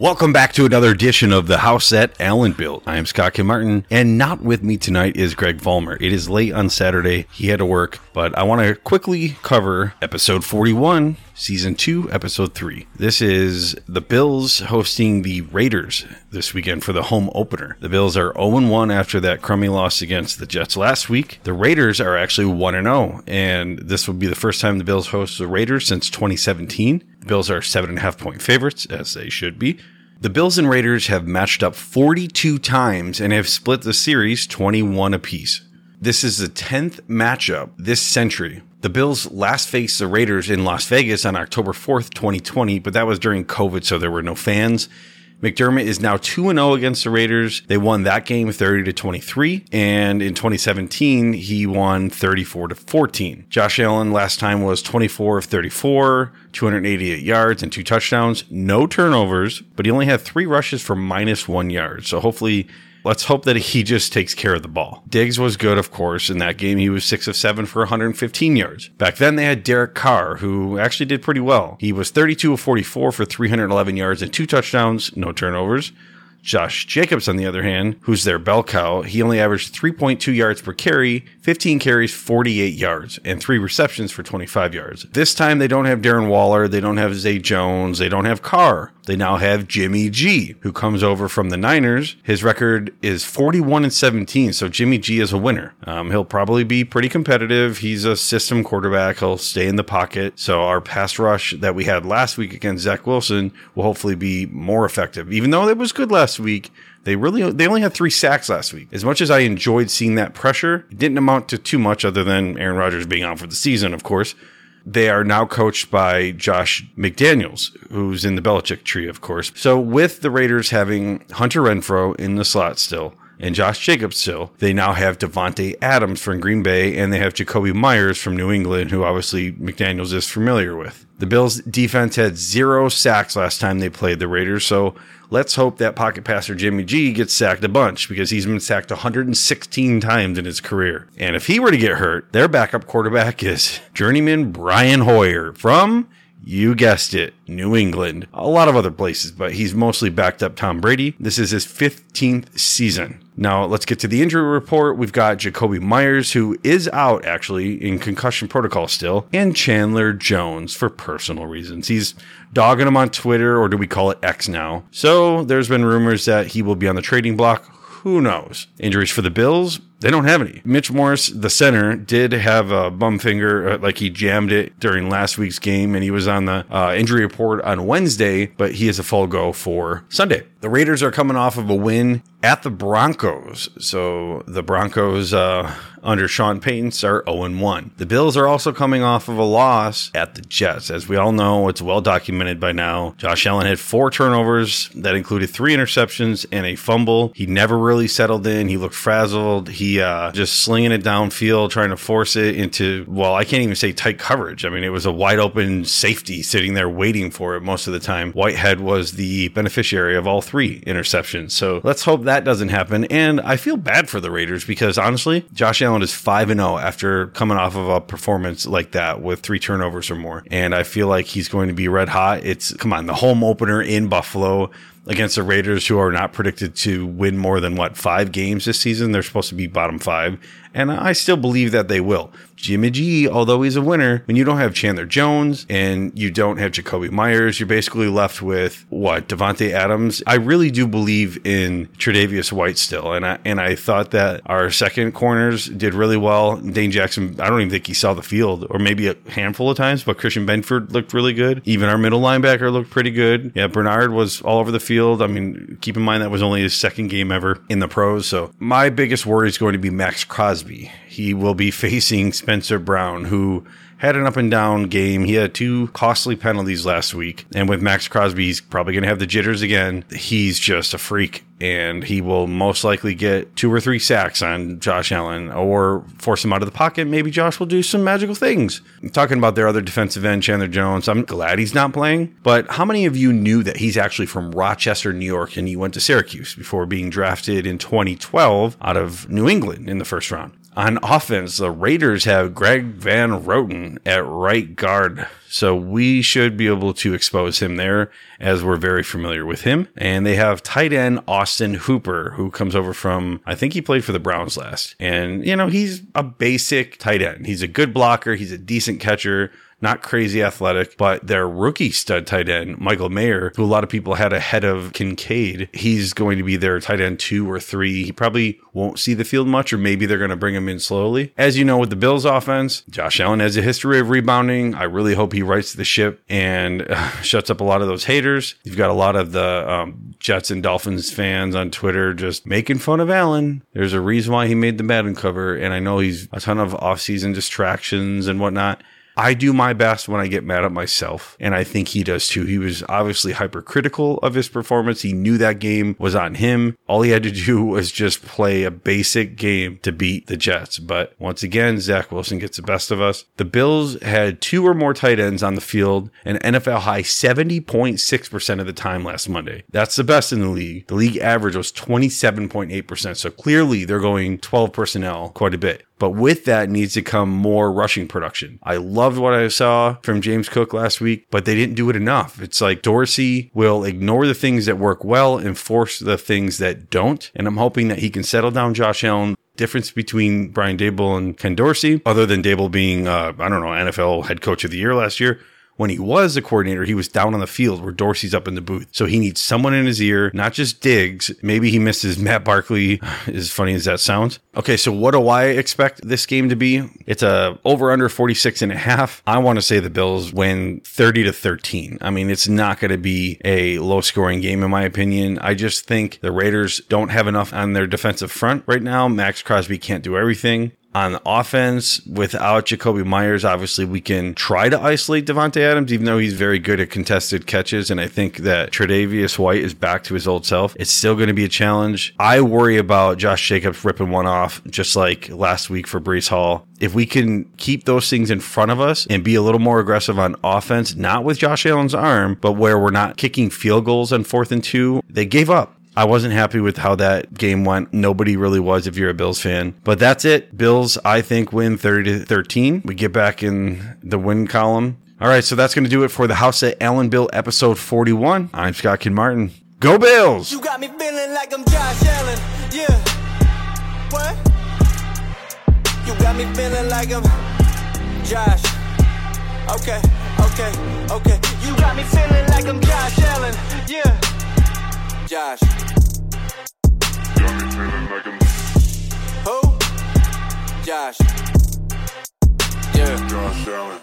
Welcome back to another edition of the House that Allen Built. I am Scott Kinmartin, and not with me tonight is Greg Vollmer. It is late on Saturday. He had to work, but I want to quickly cover episode 41, season 2, episode 3. This is the Bills hosting the Raiders this weekend for the home opener. The Bills are 0 1 after that crummy loss against the Jets last week. The Raiders are actually 1 0, and this will be the first time the Bills host the Raiders since 2017. Bills are seven and a half point favorites, as they should be. The Bills and Raiders have matched up 42 times and have split the series 21 apiece. This is the 10th matchup this century. The Bills last faced the Raiders in Las Vegas on October 4th, 2020, but that was during COVID, so there were no fans. McDermott is now 2 0 against the Raiders. They won that game 30 to 23. And in 2017, he won 34 to 14. Josh Allen last time was 24 of 34, 288 yards and two touchdowns, no turnovers, but he only had three rushes for minus one yard. So hopefully Let's hope that he just takes care of the ball. Diggs was good, of course. In that game, he was six of seven for 115 yards. Back then, they had Derek Carr, who actually did pretty well. He was 32 of 44 for 311 yards and two touchdowns, no turnovers. Josh Jacobs, on the other hand, who's their bell cow, he only averaged 3.2 yards per carry, 15 carries, 48 yards, and three receptions for 25 yards. This time they don't have Darren Waller, they don't have Zay Jones, they don't have Carr. They now have Jimmy G, who comes over from the Niners. His record is 41 and 17, so Jimmy G is a winner. Um, he'll probably be pretty competitive. He's a system quarterback. He'll stay in the pocket. So our pass rush that we had last week against Zach Wilson will hopefully be more effective. Even though it was good last week, they really they only had three sacks last week. As much as I enjoyed seeing that pressure, it didn't amount to too much other than Aaron Rodgers being out for the season, of course. They are now coached by Josh McDaniels, who's in the Belichick tree, of course. So with the Raiders having Hunter Renfrow in the slot still, and Josh Jacobs still. They now have Davante Adams from Green Bay, and they have Jakobi Meyers from New England, who obviously McDaniels is familiar with. The Bills' defense had zero sacks last time they played the Raiders, so let's hope that pocket passer Jimmy G gets sacked a bunch because he's been sacked 116 times in his career. And if he were to get hurt, their backup quarterback is journeyman Brian Hoyer from you guessed it, New England. A lot of other places, but he's mostly backed up Tom Brady. This is his 15th season. Now, let's get to the injury report. We've got Jakobi Meyers, who is out actually in concussion protocol still, and Chandler Jones for personal reasons. He's dogging him on Twitter, or do we call it X now? So there's been rumors that he will be on the trading block. Who knows? Injuries for the Bills? They don't have any. Mitch Morse, the center, did have a bum finger, uh, like he jammed it during last week's game, and he was on the uh, injury report on Wednesday, but he is a full go for Sunday. The Raiders are coming off of a win at the Broncos. So the Broncos, uh, under Sean Payton, are 0 1. The Bills are also coming off of a loss at the Jets. As we all know, it's well documented by now. Josh Allen had four turnovers that included three interceptions and a fumble. He never really settled in. He looked frazzled. He uh, just slinging it downfield, trying to force it into, well, I can't even say tight coverage. I mean, it was a wide open safety sitting there waiting for it most of the time. Whitehead was the beneficiary of all three interceptions. So let's hope that doesn't happen. And I feel bad for the Raiders because honestly, Josh Allen is 5 and 0 after coming off of a performance like that with three turnovers or more. And I feel like he's going to be red hot. It's, come on, the home opener in Buffalo against the Raiders, who are not predicted to win more than what five games this season. They're supposed to be bottom five, and I still believe that they will. Jimmy G, although he's a winner, when you don't have Chandler Jones and you don't have Jakobi Meyers, you're basically left with what Davante Adams. I really do believe in Tre'Davious White still, and I and I thought that our second corners did really well. Dane Jackson, I don't even think he saw the field, or maybe a handful of times, but Christian Benford looked really good. Even our middle linebacker looked pretty good. Yeah, Bernard was all over the field. I mean, keep in mind that was only his second game ever in the pros. So my biggest worry is going to be Maxx Crosby. He will be facing Spencer Brown, who had an up and down game. He had two costly penalties last week. And with Maxx Crosby, he's probably going to have the jitters again. He's just a freak. And he will most likely get two or three sacks on Josh Allen or force him out of the pocket. Maybe Josh will do some magical things. I'm talking about their other defensive end, Chandler Jones. I'm glad he's not playing. But how many of you knew that he's actually from Rochester, New York, and he went to Syracuse before being drafted in 2012 out of New England in the first round? On offense, the Raiders have Greg Van Roten at right guard. So we should be able to expose him there as we're very familiar with him. And they have tight end Austin Hooper, who comes over from, I think he played for the Browns last. And, you know, he's a basic tight end. He's a good blocker. He's a decent catcher not crazy athletic, but their rookie stud tight end, Michael Mayer, who a lot of people had ahead of Kincaid, he's going to be their tight end two or three. He probably won't see the field much, or maybe they're going to bring him in slowly. As you know, with the Bills offense, Josh Allen has a history of rebounding. I really hope he rights the ship and uh, shuts up a lot of those haters. You've got a lot of the um, Jets and Dolphins fans on Twitter just making fun of Allen. There's a reason why he made the Madden cover, and I know he's a ton of offseason distractions and whatnot. I do my best when I get mad at myself, and I think he does too. He was obviously hypercritical of his performance. He knew that game was on him. All he had to do was just play a basic game to beat the Jets. But once again, Zach Wilson gets the best of us. The Bills had two or more tight ends on the field, an NFL high 70.6% of the time last Monday. That's the best in the league. The league average was 27.8%. So clearly they're going 12 personnel quite a bit. But with that needs to come more rushing production. I loved what I saw from James Cook last week, but they didn't do it enough. It's like Dorsey will ignore the things that work well and force the things that don't. And I'm hoping that he can settle down Josh Allen difference between Brian Daboll and Ken Dorsey, other than Daboll being, uh, I don't know, NFL head coach of the year last year, when he was a coordinator, he was down on the field where Dorsey's up in the booth. So he needs someone in his ear, not just Diggs. Maybe he misses Matt Barkley, as funny as that sounds. Okay, so what do I expect this game to be? It's a over under 46 and a half. I want to say the Bills win 30 to 13. I mean, it's not going to be a low scoring game in my opinion. I just think the Raiders don't have enough on their defensive front right now. Maxx Crosby can't do everything on offense without Jakobi Meyers, obviously we can try to isolate Davante Adams, even though he's very good at contested catches. And I think that Tre'Davious White is back to his old self. It's still going to be a challenge. I worry about Josh Jacobs ripping one off, just like last week for Breece Hall. If we can keep those things in front of us and be a little more aggressive on offense, not with Josh Allen's arm, but where we're not kicking field goals on fourth and two, they gave up. I wasn't happy with how that game went. Nobody really was if you're a Bills fan. But that's it. Bills, I think, win 30 to 13. We get back in the win column. All right, so that's going to do it for the House at Allen Bill episode 41. I'm Scott Martin. Go Bills! You got me feeling like I'm Josh Allen. Yeah. What? You got me feeling like I'm Josh. Okay, okay, okay. You got me feeling like I'm Josh Allen. Yeah. Josh. Got me feeling like I'm. Who? Josh. Yeah. Josh Allen.